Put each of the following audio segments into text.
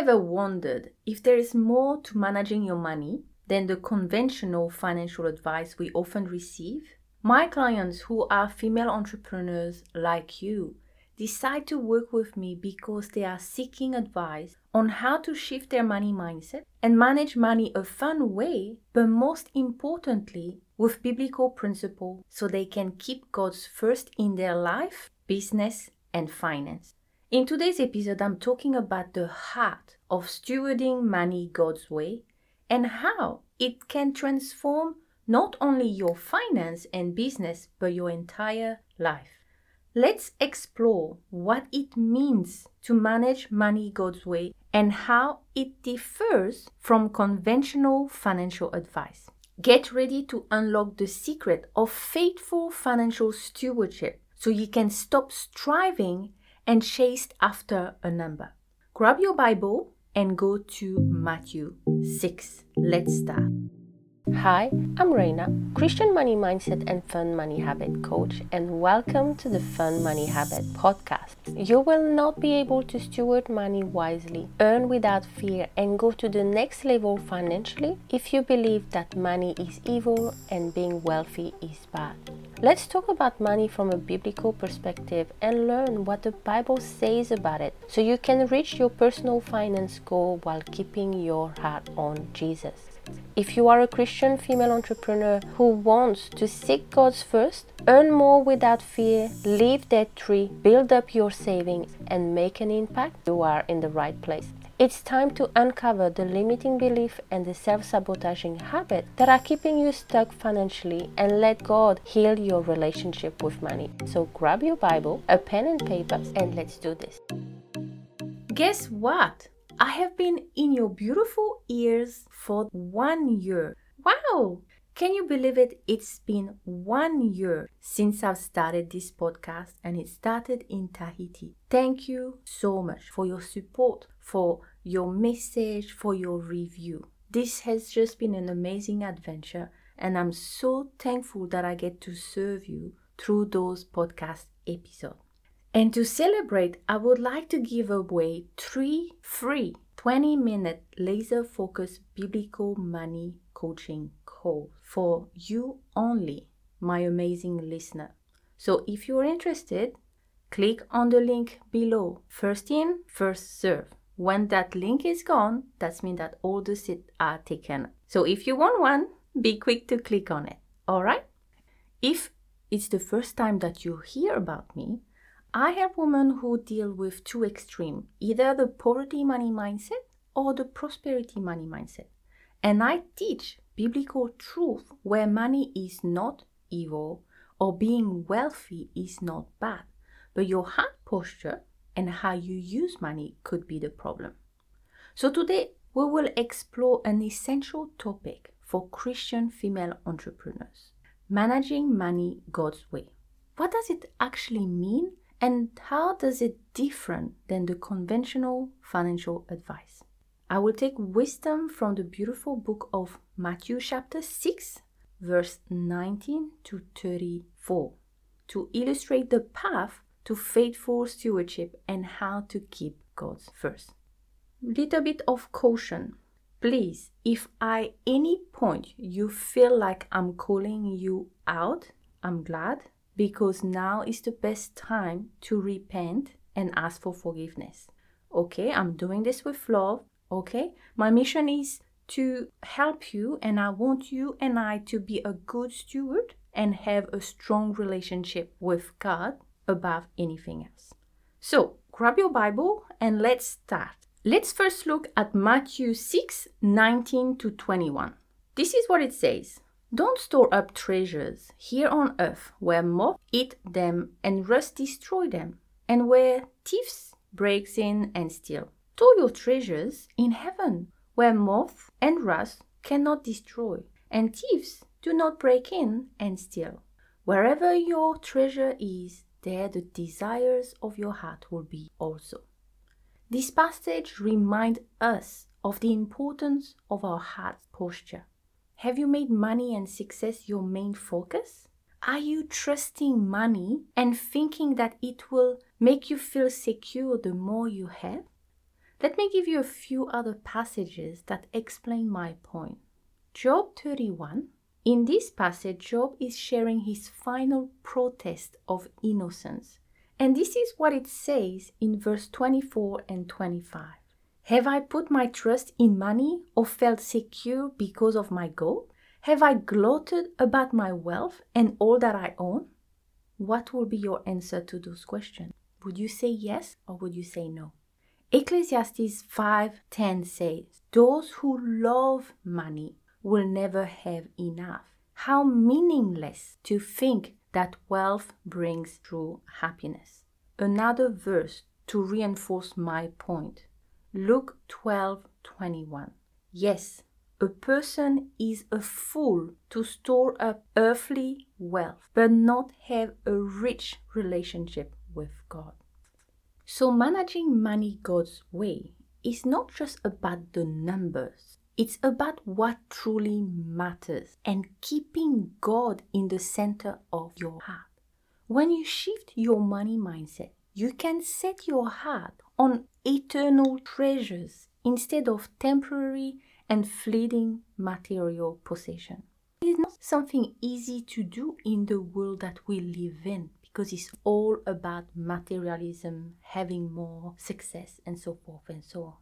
ever wondered if there is more to managing your money than the conventional financial advice we often receive? My clients who are female entrepreneurs like you decide to work with me because they are seeking advice on how to shift their money mindset and manage money a fun way, but most importantly, with biblical principle so they can keep God's first in their life, business, and finance. In today's episode, I'm talking about the heart of stewarding money God's way and how it can transform not only your finance and business, but your entire life. Let's explore what it means to manage money God's way and how it differs from conventional financial advice. Get ready to unlock the secret of faithful financial stewardship so you can stop striving and chase after a number. Grab your Bible and go to Matthew 6. Let's start. Hi, I'm Reina, Christian money mindset and fun money habit coach, and welcome to the Fun Money Habit podcast. You will not be able to steward money wisely, earn without fear, and go to the next level financially if you believe that money is evil and being wealthy is bad. Let's talk about money from a biblical perspective and learn what the Bible says about it so you can reach your personal finance goal while keeping your heart on Jesus. If you are a Christian female entrepreneur who wants to seek God's first, earn more without fear, leave debt free, build up your savings, and make an impact, you are in the right place. It's time to uncover the limiting belief and the self sabotaging habit that are keeping you stuck financially and let God heal your relationship with money. So grab your Bible, a pen and paper, and let's do this. Guess what? I have been in your beautiful ears for one year. Wow! Can you believe it? It's been one year since I've started this podcast and it started in Tahiti. Thank you so much for your support, for your message, for your review. This has just been an amazing adventure and I'm so thankful that I get to serve you through those podcast episodes. And to celebrate, I would like to give away three free 20 minute laser focused biblical money coaching calls for you only, my amazing listener. So if you're interested, click on the link below. First in, first serve. When that link is gone, that means that all the seats are taken. So if you want one, be quick to click on it. All right? If it's the first time that you hear about me, I have women who deal with two extremes, either the poverty money mindset or the prosperity money mindset. And I teach biblical truth where money is not evil or being wealthy is not bad, but your heart posture and how you use money could be the problem. So today we will explore an essential topic for Christian female entrepreneurs managing money God's way. What does it actually mean and how does it different than the conventional financial advice? I will take wisdom from the beautiful book of Matthew chapter 6 verse 19 to 34 to illustrate the path to faithful stewardship and how to keep God's first. Little bit of caution. Please, if at any point you feel like I'm calling you out, I'm glad because now is the best time to repent and ask for forgiveness. Okay, I'm doing this with love. Okay, my mission is to help you, and I want you and I to be a good steward and have a strong relationship with God above anything else. So, grab your Bible and let's start. Let's first look at Matthew 6 19 to 21. This is what it says don't store up treasures here on earth where moth eat them and rust destroy them, and where thieves breaks in and steal. Store your treasures in heaven where moth and rust cannot destroy, and thieves do not break in and steal. Wherever your treasure is, there the desires of your heart will be also. This passage reminds us of the importance of our heart posture. Have you made money and success your main focus? Are you trusting money and thinking that it will make you feel secure the more you have? Let me give you a few other passages that explain my point. Job 31. In this passage, Job is sharing his final protest of innocence. And this is what it says in verse 24 and 25. Have I put my trust in money or felt secure because of my gold? Have I gloated about my wealth and all that I own? What will be your answer to those questions? Would you say yes or would you say no? Ecclesiastes 5:10 says, "Those who love money will never have enough." How meaningless to think that wealth brings true happiness. Another verse to reinforce my point. Luke 12:21. Yes, a person is a fool to store up earthly wealth but not have a rich relationship with God. So, managing money God's way is not just about the numbers, it's about what truly matters and keeping God in the center of your heart. When you shift your money mindset, you can set your heart on eternal treasures instead of temporary and fleeting material possession. It is not something easy to do in the world that we live in because it's all about materialism, having more success, and so forth and so on.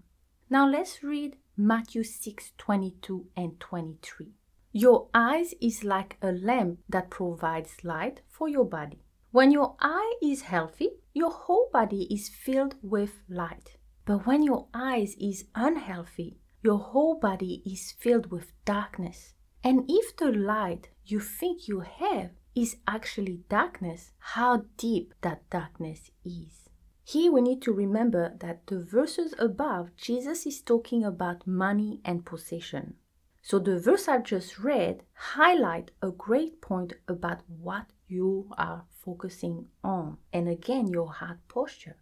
Now let's read Matthew 6 22 and 23. Your eyes is like a lamp that provides light for your body. When your eye is healthy, your whole body is filled with light. But when your eyes is unhealthy, your whole body is filled with darkness. And if the light you think you have is actually darkness, how deep that darkness is. Here we need to remember that the verses above, Jesus is talking about money and possession. So the verse I just read highlight a great point about what you are focusing on and again your heart posture.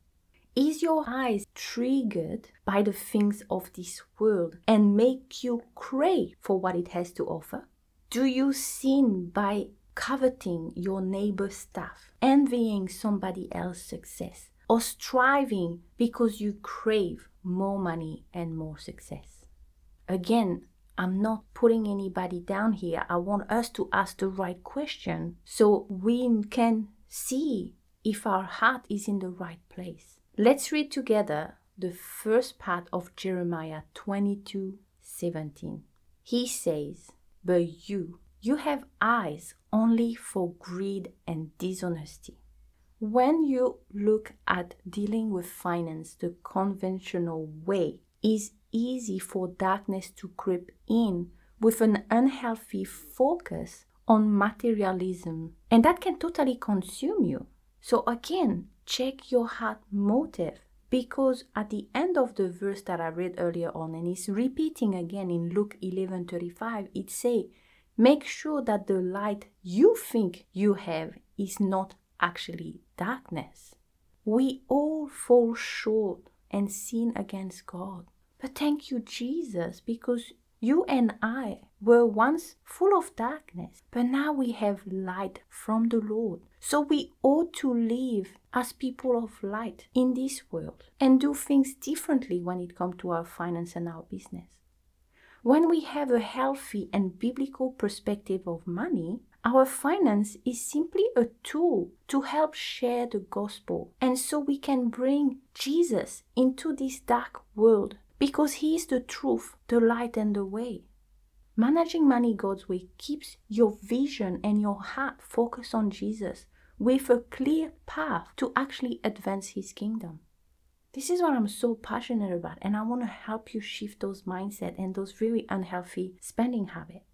Is your eyes triggered by the things of this world and make you crave for what it has to offer? Do you sin by coveting your neighbor's stuff, envying somebody else's success, or striving because you crave more money and more success? Again, I'm not putting anybody down here. I want us to ask the right question so we can see if our heart is in the right place. Let's read together the first part of Jeremiah 22 17. He says, But you, you have eyes only for greed and dishonesty. When you look at dealing with finance the conventional way, it's easy for darkness to creep in with an unhealthy focus on materialism, and that can totally consume you. So, again, check your heart motive because at the end of the verse that I read earlier on, and it's repeating again in Luke 11:35, it say, "Make sure that the light you think you have is not actually darkness." We all fall short and sin against God. But thank you, Jesus, because you and I were once full of darkness, but now we have light from the Lord. So we ought to live as people of light in this world and do things differently when it comes to our finance and our business. When we have a healthy and biblical perspective of money, our finance is simply a tool to help share the gospel. And so we can bring Jesus into this dark world because He is the truth, the light, and the way. Managing money God's way keeps your vision and your heart focused on Jesus with a clear path to actually advance His kingdom. This is what I'm so passionate about, and I want to help you shift those mindset and those really unhealthy spending habits.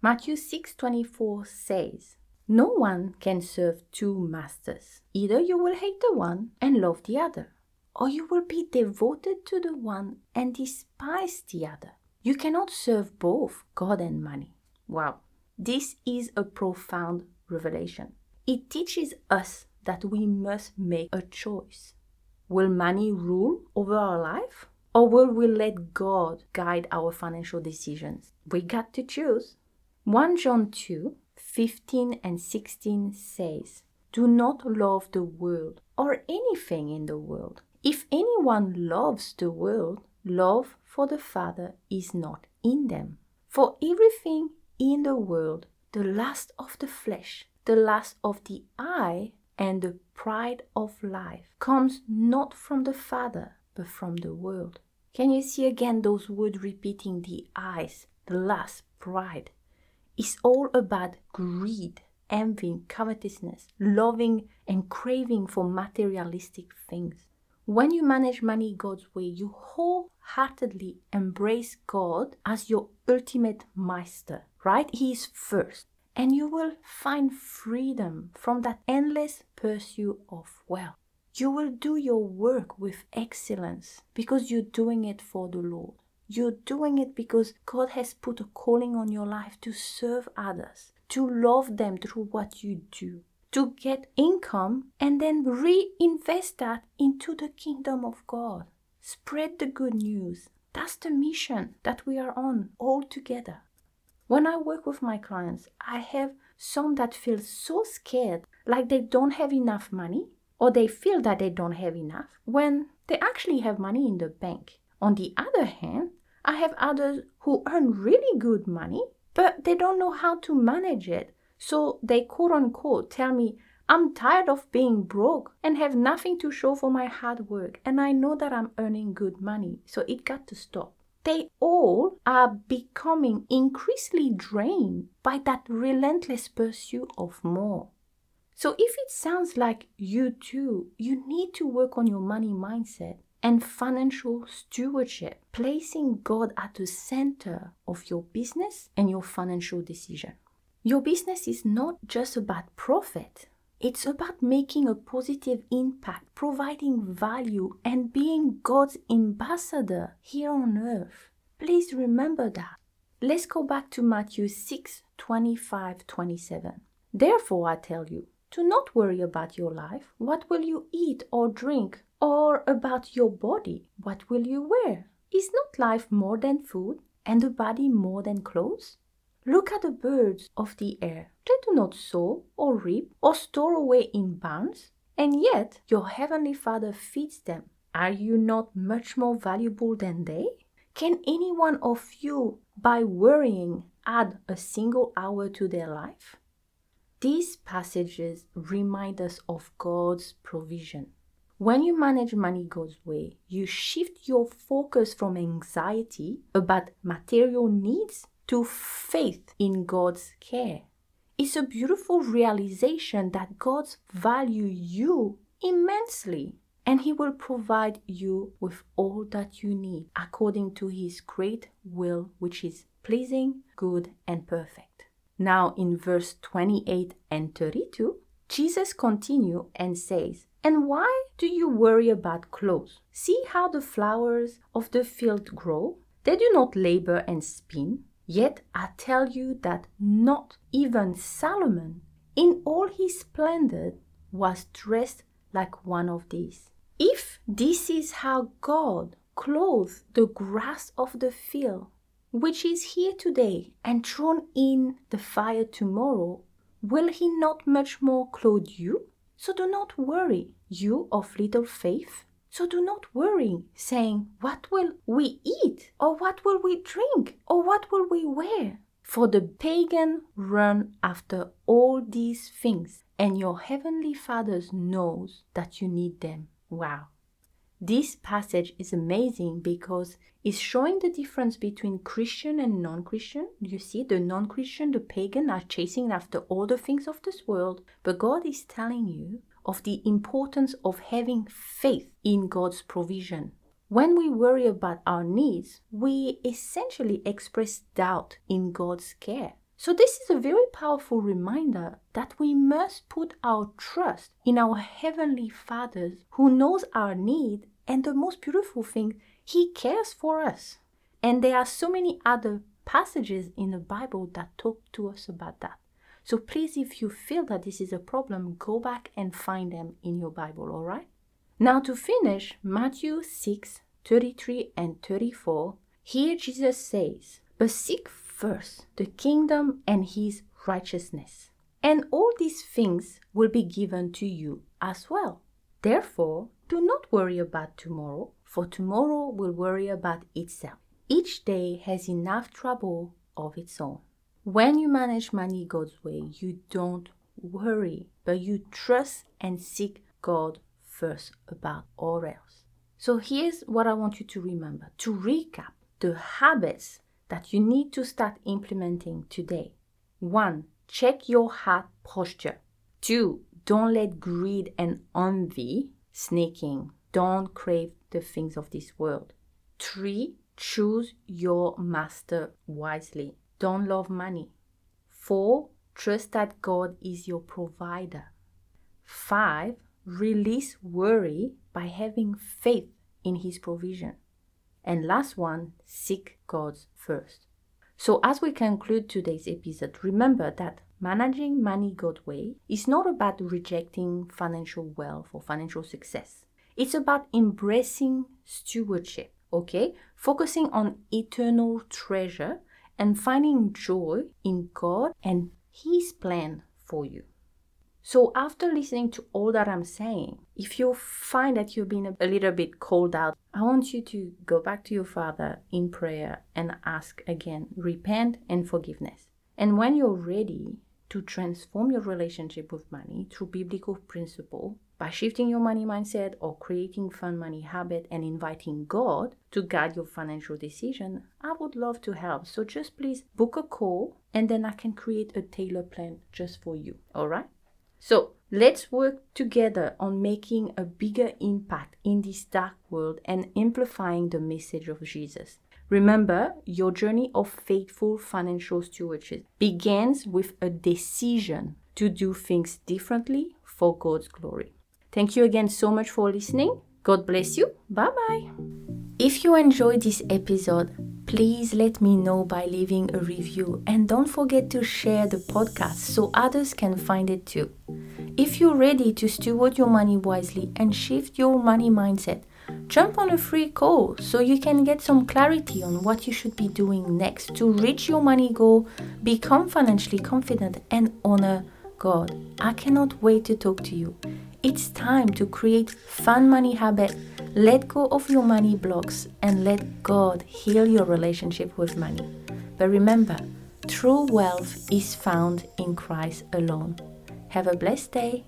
Matthew 6:24 says, "No one can serve two masters. Either you will hate the one and love the other, or you will be devoted to the one and despise the other. You cannot serve both God and money." Wow. This is a profound revelation. It teaches us that we must make a choice. Will money rule over our life? Or will we let God guide our financial decisions? We got to choose. 1 John 2 15 and 16 says, Do not love the world or anything in the world. If anyone loves the world, love for the Father is not in them. For everything in the world, the lust of the flesh, the lust of the eye, and the pride of life comes not from the Father, but from the world. Can you see again those words repeating the eyes, the lust, pride? It's all about greed, envy, covetousness, loving and craving for materialistic things. When you manage money God's way, you wholeheartedly embrace God as your ultimate master, right? He is first. And you will find freedom from that endless pursuit of wealth. You will do your work with excellence because you're doing it for the Lord. You're doing it because God has put a calling on your life to serve others, to love them through what you do, to get income and then reinvest that into the kingdom of God. Spread the good news. That's the mission that we are on all together. When I work with my clients, I have some that feel so scared, like they don't have enough money, or they feel that they don't have enough when they actually have money in the bank. On the other hand, I have others who earn really good money, but they don't know how to manage it. So they quote unquote tell me, I'm tired of being broke and have nothing to show for my hard work, and I know that I'm earning good money, so it got to stop. They all are becoming increasingly drained by that relentless pursuit of more. So if it sounds like you too, you need to work on your money mindset and financial stewardship, placing God at the center of your business and your financial decision. Your business is not just about profit. It's about making a positive impact, providing value, and being God's ambassador here on earth. Please remember that. Let's go back to Matthew 6 25 27. Therefore, I tell you, to not worry about your life, what will you eat or drink, or about your body, what will you wear? Is not life more than food, and the body more than clothes? Look at the birds of the air. They do not sow or reap or store away in barns, and yet your heavenly Father feeds them. Are you not much more valuable than they? Can any one of you, by worrying, add a single hour to their life? These passages remind us of God's provision. When you manage money God's way, you shift your focus from anxiety about material needs to faith in God's care. It's a beautiful realization that God values you immensely and He will provide you with all that you need according to His great will, which is pleasing, good, and perfect. Now, in verse 28 and 32, Jesus continues and says, And why do you worry about clothes? See how the flowers of the field grow? They do not labor and spin. Yet I tell you that not even Solomon, in all his splendor, was dressed like one of these. If this is how God clothes the grass of the field, which is here today and thrown in the fire tomorrow, will he not much more clothe you? So do not worry, you of little faith. So do not worry, saying, What will we eat? Or what will we drink? Or what will we wear? For the pagan run after all these things, and your heavenly Father knows that you need them. Wow. This passage is amazing because it's showing the difference between Christian and non Christian. You see, the non Christian, the pagan, are chasing after all the things of this world, but God is telling you of the importance of having faith in God's provision. When we worry about our needs, we essentially express doubt in God's care. So, this is a very powerful reminder that we must put our trust in our Heavenly Father who knows our need and the most beautiful thing, He cares for us. And there are so many other passages in the Bible that talk to us about that. So please, if you feel that this is a problem, go back and find them in your Bible, all right? Now, to finish, Matthew 6 33 and 34, here Jesus says, But seek first the kingdom and his righteousness, and all these things will be given to you as well. Therefore, do not worry about tomorrow, for tomorrow will worry about itself. Each day has enough trouble of its own. When you manage money God's way, you don't worry, but you trust and seek God first about all else. So here's what I want you to remember. To recap the habits that you need to start implementing today. One, check your heart posture. Two, don't let greed and envy sneaking. Don't crave the things of this world. Three, choose your master wisely. Don't love money. Four, trust that God is your provider. Five, release worry by having faith in His provision. And last one, seek God's first. So, as we conclude today's episode, remember that managing money God's way is not about rejecting financial wealth or financial success. It's about embracing stewardship, okay? Focusing on eternal treasure and finding joy in God and His plan for you. So, after listening to all that I'm saying, if you find that you've been a little bit called out, I want you to go back to your Father in prayer and ask again, repent and forgiveness. And when you're ready to transform your relationship with money through biblical principle, by shifting your money mindset or creating fun money habit and inviting God to guide your financial decision, I would love to help. So just please book a call and then I can create a tailor plan just for you. All right? So let's work together on making a bigger impact in this dark world and amplifying the message of Jesus. Remember, your journey of faithful financial stewardship begins with a decision to do things differently for God's glory. Thank you again so much for listening. God bless you. Bye bye. If you enjoyed this episode, please let me know by leaving a review and don't forget to share the podcast so others can find it too. If you're ready to steward your money wisely and shift your money mindset, jump on a free call so you can get some clarity on what you should be doing next to reach your money goal, become financially confident, and honor God. I cannot wait to talk to you. It's time to create fun money habit. Let go of your money blocks and let God heal your relationship with money. But remember, true wealth is found in Christ alone. Have a blessed day.